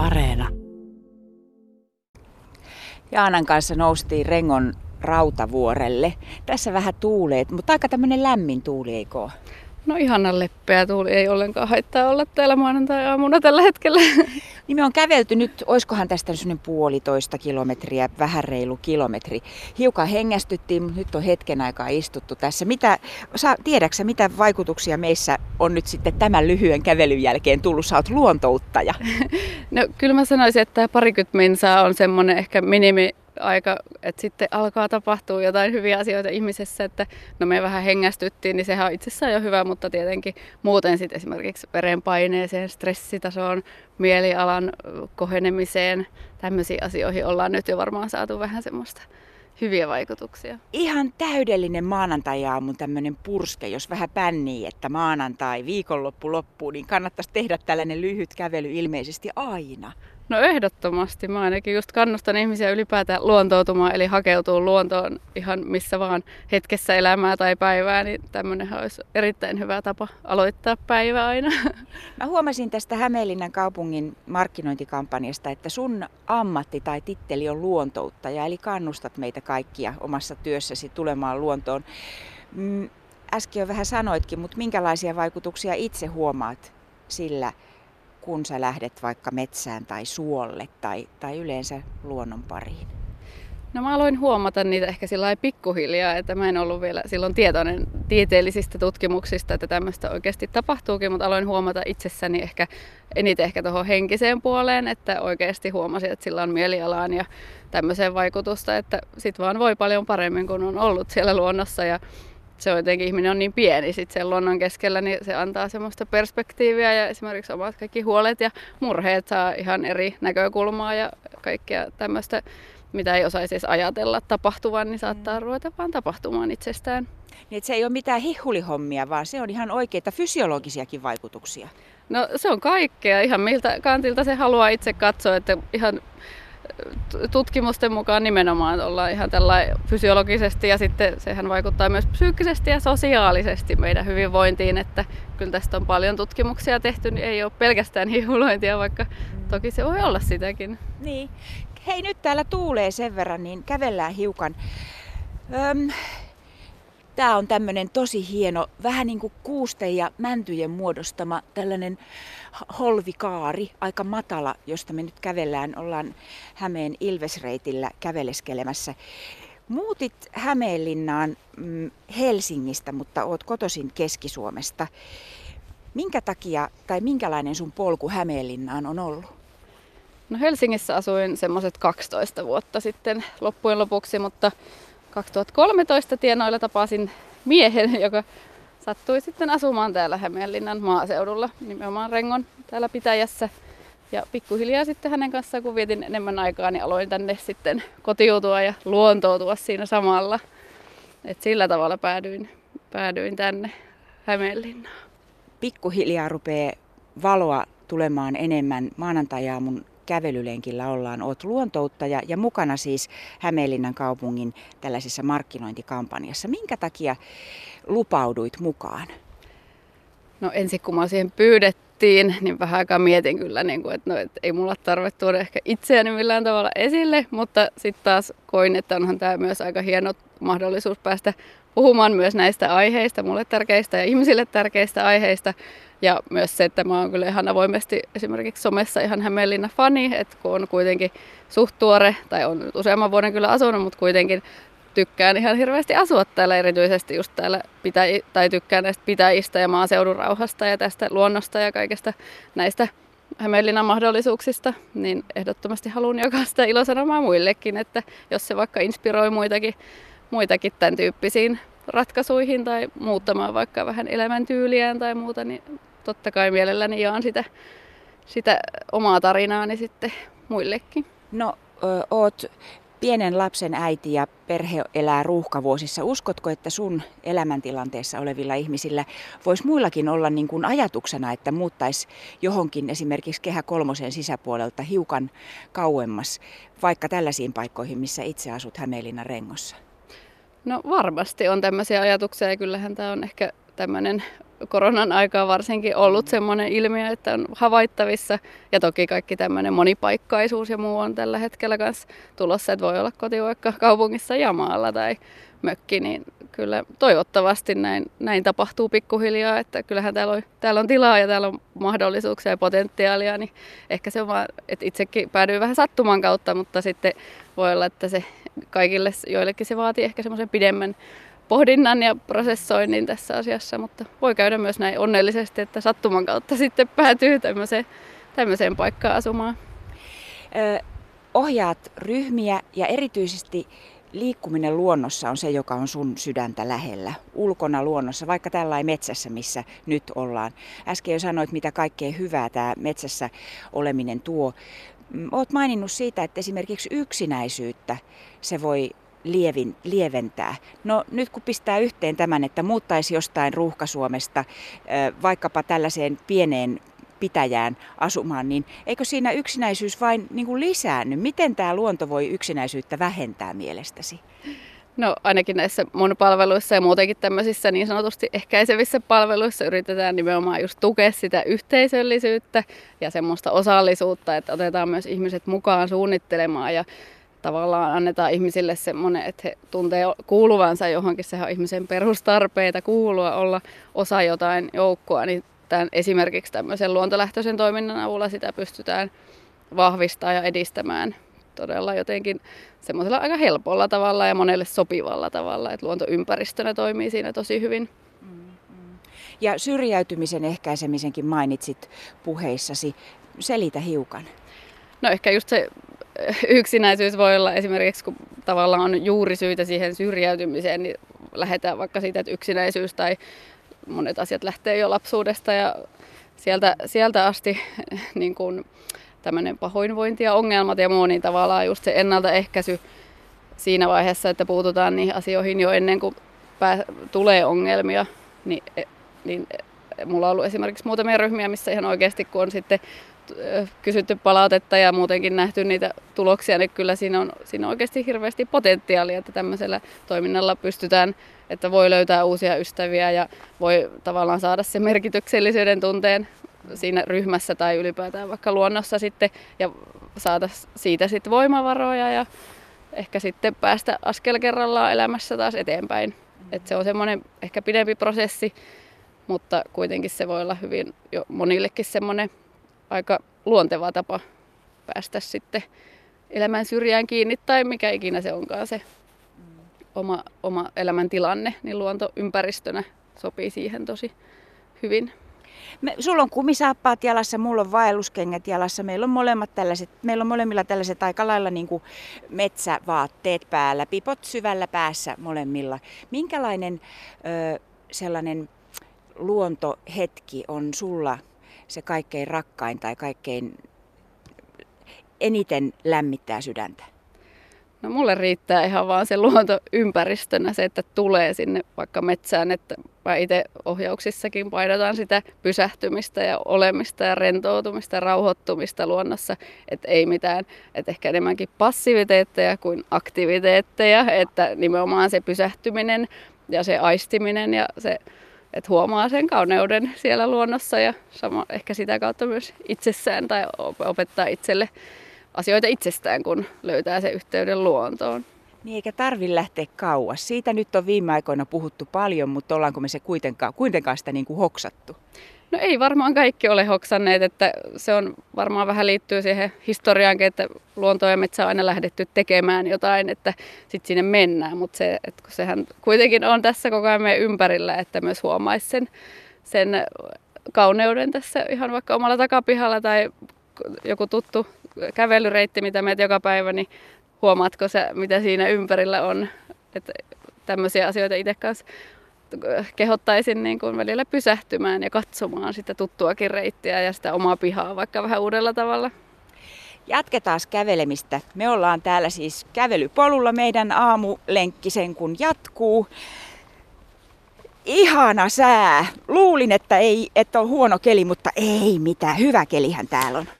Areena. Jaanan kanssa noustiin Rengon rautavuorelle. Tässä vähän tuuleet, mutta aika tämmöinen lämmin tuuli, eikö? No ihana leppeä tuuli, ei ollenkaan haittaa olla täällä maanantai-aamuna tällä hetkellä. Niin me on kävelty nyt, oiskohan tästä semmoinen puolitoista kilometriä, vähän reilu kilometri. Hiukan hengästyttiin, mutta nyt on hetken aikaa istuttu tässä. Mitä, saa, tiedäksä, mitä vaikutuksia meissä on nyt sitten tämän lyhyen kävelyn jälkeen tullut? Sä oot luontouttaja. No kyllä mä sanoisin, että parikymmentä minsaa on semmoinen ehkä minimi aika, että sitten alkaa tapahtua jotain hyviä asioita ihmisessä, että no me vähän hengästyttiin, niin sehän on itsessään jo hyvä, mutta tietenkin muuten sitten esimerkiksi verenpaineeseen, stressitasoon, mielialan kohenemiseen, tämmöisiin asioihin ollaan nyt jo varmaan saatu vähän semmoista hyviä vaikutuksia. Ihan täydellinen maanantai-aamun tämmöinen purske, jos vähän pännii, että maanantai, viikonloppu loppuu, niin kannattaisi tehdä tällainen lyhyt kävely ilmeisesti aina. No ehdottomasti. Mä ainakin just kannustan ihmisiä ylipäätään luontoutumaan, eli hakeutuu luontoon ihan missä vaan hetkessä elämää tai päivää, niin tämmöinen olisi erittäin hyvä tapa aloittaa päivä aina. Mä huomasin tästä Hämeenlinnan kaupungin markkinointikampanjasta, että sun ammatti tai titteli on luontouttaja, eli kannustat meitä kaikkia omassa työssäsi tulemaan luontoon. Mm, äsken jo vähän sanoitkin, mutta minkälaisia vaikutuksia itse huomaat sillä, kun sä lähdet vaikka metsään tai suolle tai, tai yleensä luonnon pariin? No mä aloin huomata niitä ehkä sillä pikkuhiljaa, että mä en ollut vielä silloin tietoinen tieteellisistä tutkimuksista, että tämmöistä oikeasti tapahtuukin, mutta aloin huomata itsessäni ehkä eniten ehkä tuohon henkiseen puoleen, että oikeasti huomasin, että sillä on mielialaan ja tämmöiseen vaikutusta, että sit vaan voi paljon paremmin, kun on ollut siellä luonnossa ja se on jotenkin, ihminen on niin pieni sit sen luonnon keskellä, niin se antaa semmoista perspektiiviä ja esimerkiksi omat kaikki huolet ja murheet saa ihan eri näkökulmaa ja kaikkea tämmöistä, mitä ei osaisi edes ajatella tapahtuvan, niin saattaa mm. ruveta vaan tapahtumaan itsestään. Niin, että se ei ole mitään hihulihommia, vaan se on ihan oikeita fysiologisiakin vaikutuksia. No se on kaikkea, ihan miltä kantilta se haluaa itse katsoa, että ihan tutkimusten mukaan nimenomaan ollaan ihan tällä fysiologisesti ja sitten sehän vaikuttaa myös psyykkisesti ja sosiaalisesti meidän hyvinvointiin, että kyllä tästä on paljon tutkimuksia tehty, niin ei ole pelkästään hihulointia, vaikka toki se voi olla sitäkin. Niin. Hei, nyt täällä tuulee sen verran, niin kävellään hiukan. Öm, Tämä on tämmöinen tosi hieno, vähän niin kuin kuusten ja mäntyjen muodostama tällainen holvikaari, aika matala, josta me nyt kävellään. Ollaan Hämeen Ilvesreitillä käveleskelemässä. Muutit Hämeenlinnaan mm, Helsingistä, mutta oot kotoisin Keski-Suomesta. Minkä takia tai minkälainen sun polku Hämeenlinnaan on ollut? No Helsingissä asuin semmoiset 12 vuotta sitten loppujen lopuksi, mutta 2013 tienoilla tapasin miehen, joka sattui sitten asumaan täällä Hämeenlinnan maaseudulla, nimenomaan Rengon täällä pitäjässä. Ja pikkuhiljaa sitten hänen kanssaan, kun vietin enemmän aikaa, niin aloin tänne sitten kotiutua ja luontoutua siinä samalla. Et sillä tavalla päädyin, päädyin tänne Hämeenlinnaan. Pikkuhiljaa rupeaa valoa tulemaan enemmän maanantajaamun kävelylenkillä ollaan. Oot luontouttaja ja mukana siis Hämeenlinnan kaupungin tällaisessa markkinointikampanjassa. Minkä takia lupauduit mukaan? No ensin kun mä siihen pyydettiin, niin vähän aikaa mietin kyllä, niin kuin, että, no, että ei mulla tarvitse tuoda ehkä itseäni millään tavalla esille, mutta sitten taas koin, että onhan tämä myös aika hieno mahdollisuus päästä puhumaan myös näistä aiheista, mulle tärkeistä ja ihmisille tärkeistä aiheista. Ja myös se, että mä oon kyllä ihan avoimesti esimerkiksi somessa ihan Hämeenlinna fani, että kun on kuitenkin suht tuore, tai on useamman vuoden kyllä asunut, mutta kuitenkin tykkään ihan hirveästi asua täällä erityisesti just täällä pitäji, tai tykkään näistä pitäjistä ja maaseudun rauhasta ja tästä luonnosta ja kaikesta näistä Hämeenlinnan mahdollisuuksista, niin ehdottomasti haluan jakaa sitä ilosanomaa muillekin, että jos se vaikka inspiroi muitakin, muitakin tämän tyyppisiin ratkaisuihin tai muuttamaan vaikka vähän elämäntyyliään tai muuta, niin totta kai mielelläni jaan sitä, sitä omaa tarinaani sitten muillekin. No, oot pienen lapsen äiti ja perhe elää ruuhkavuosissa. Uskotko, että sun elämäntilanteessa olevilla ihmisillä voisi muillakin olla niin kuin ajatuksena, että muuttaisi johonkin esimerkiksi kehä kolmosen sisäpuolelta hiukan kauemmas, vaikka tällaisiin paikkoihin, missä itse asut Hämeenlinnan rengossa? No varmasti on tämmöisiä ajatuksia ja kyllähän tämä on ehkä tämmöinen koronan aikaa varsinkin ollut semmoinen ilmiö, että on havaittavissa. Ja toki kaikki tämmöinen monipaikkaisuus ja muu on tällä hetkellä kanssa tulossa, että voi olla koti vaikka kaupungissa ja maalla tai mökki, niin kyllä toivottavasti näin, näin tapahtuu pikkuhiljaa, että kyllähän täällä on, täällä on tilaa ja täällä on mahdollisuuksia ja potentiaalia, niin ehkä se on vaan, että itsekin päädyy vähän sattuman kautta, mutta sitten voi olla, että se kaikille joillekin se vaatii ehkä semmoisen pidemmän pohdinnan ja prosessoinnin tässä asiassa, mutta voi käydä myös näin onnellisesti, että sattuman kautta sitten päätyy tämmöiseen, tämmöiseen paikkaan asumaan. Ö, ohjaat ryhmiä ja erityisesti liikkuminen luonnossa on se, joka on sun sydäntä lähellä. Ulkona luonnossa, vaikka tällä metsässä, missä nyt ollaan. Äsken jo sanoit, mitä kaikkea hyvää tämä metsässä oleminen tuo. Mm, oot maininnut siitä, että esimerkiksi yksinäisyyttä se voi lievin, lieventää. No nyt kun pistää yhteen tämän, että muuttaisi jostain ruuhkasuomesta vaikkapa tällaiseen pieneen pitäjään asumaan, niin eikö siinä yksinäisyys vain niin kuin lisäänny? Miten tämä luonto voi yksinäisyyttä vähentää mielestäsi? No ainakin näissä mun palveluissa ja muutenkin tämmöisissä niin sanotusti ehkäisevissä palveluissa yritetään nimenomaan just tukea sitä yhteisöllisyyttä ja semmoista osallisuutta, että otetaan myös ihmiset mukaan suunnittelemaan ja tavallaan annetaan ihmisille semmoinen, että he tuntee kuuluvansa johonkin, sehän on ihmisen perustarpeita kuulua, olla osa jotain joukkoa, niin tämän, esimerkiksi tämmöisen luontolähtöisen toiminnan avulla sitä pystytään vahvistamaan ja edistämään todella jotenkin semmoisella aika helpolla tavalla ja monelle sopivalla tavalla, että luontoympäristönä toimii siinä tosi hyvin. Mm-hmm. Ja syrjäytymisen ehkäisemisenkin mainitsit puheissasi. Selitä hiukan. No ehkä just se yksinäisyys voi olla esimerkiksi, kun tavallaan on juuri syitä siihen syrjäytymiseen, niin lähdetään vaikka siitä, että yksinäisyys tai monet asiat lähtee jo lapsuudesta ja sieltä, sieltä asti niin kuin tämmöinen pahoinvointi ja ongelmat ja muu, niin tavallaan just se ennaltaehkäisy siinä vaiheessa, että puututaan niihin asioihin jo ennen kuin pää, tulee ongelmia, niin, niin mulla on ollut esimerkiksi muutamia ryhmiä, missä ihan oikeasti kun on sitten kysytty palautetta ja muutenkin nähty niitä tuloksia, niin kyllä siinä on, siinä on oikeasti hirveästi potentiaalia, että tämmöisellä toiminnalla pystytään, että voi löytää uusia ystäviä ja voi tavallaan saada se merkityksellisyyden tunteen siinä ryhmässä tai ylipäätään vaikka luonnossa sitten ja saada siitä sitten voimavaroja ja ehkä sitten päästä askel kerrallaan elämässä taas eteenpäin. Et se on semmoinen ehkä pidempi prosessi, mutta kuitenkin se voi olla hyvin jo monillekin semmoinen aika luonteva tapa päästä sitten elämän syrjään kiinni tai mikä ikinä se onkaan se oma, oma elämäntilanne, niin luonto ympäristönä sopii siihen tosi hyvin. Me, sulla on kumisaappaat jalassa, mulla on vaelluskengät jalassa. Meillä on, molemmat tällaiset, meillä on molemmilla tällaiset aika lailla niin kuin metsävaatteet päällä, pipot syvällä päässä molemmilla. Minkälainen ö, sellainen luontohetki on sulla se kaikkein rakkain tai kaikkein eniten lämmittää sydäntä? No mulle riittää ihan vaan se luontoympäristönä, se, että tulee sinne vaikka metsään, että mä itse ohjauksissakin painotan sitä pysähtymistä ja olemista ja rentoutumista ja rauhoittumista luonnossa, että ei mitään, että ehkä enemmänkin passiviteetteja kuin aktiviteetteja, että nimenomaan se pysähtyminen ja se aistiminen ja se että huomaa sen kauneuden siellä luonnossa ja sama, ehkä sitä kautta myös itsessään tai opettaa itselle asioita itsestään, kun löytää se yhteyden luontoon. Niin eikä tarvi lähteä kauas. Siitä nyt on viime aikoina puhuttu paljon, mutta ollaanko me se kuitenkaan, kuitenkaan sitä niin kuin hoksattu? No ei varmaan kaikki ole hoksanneet, että se on varmaan vähän liittyy siihen historiaankin, että luonto ja metsä on aina lähdetty tekemään jotain, että sitten sinne mennään, mutta se, että sehän kuitenkin on tässä koko ajan meidän ympärillä, että myös huomaisi sen, sen kauneuden tässä ihan vaikka omalla takapihalla tai joku tuttu kävelyreitti, mitä meet joka päivä, niin huomaatko sä, mitä siinä ympärillä on. Että tämmöisiä asioita itse kanssa kehottaisin niin kuin välillä pysähtymään ja katsomaan sitä tuttuakin reittiä ja sitä omaa pihaa vaikka vähän uudella tavalla. Jatketaan kävelemistä. Me ollaan täällä siis kävelypolulla. Meidän aamulenkki sen kun jatkuu. Ihana sää. Luulin, että, ei, että on huono keli, mutta ei mitään. Hyvä kelihän täällä on.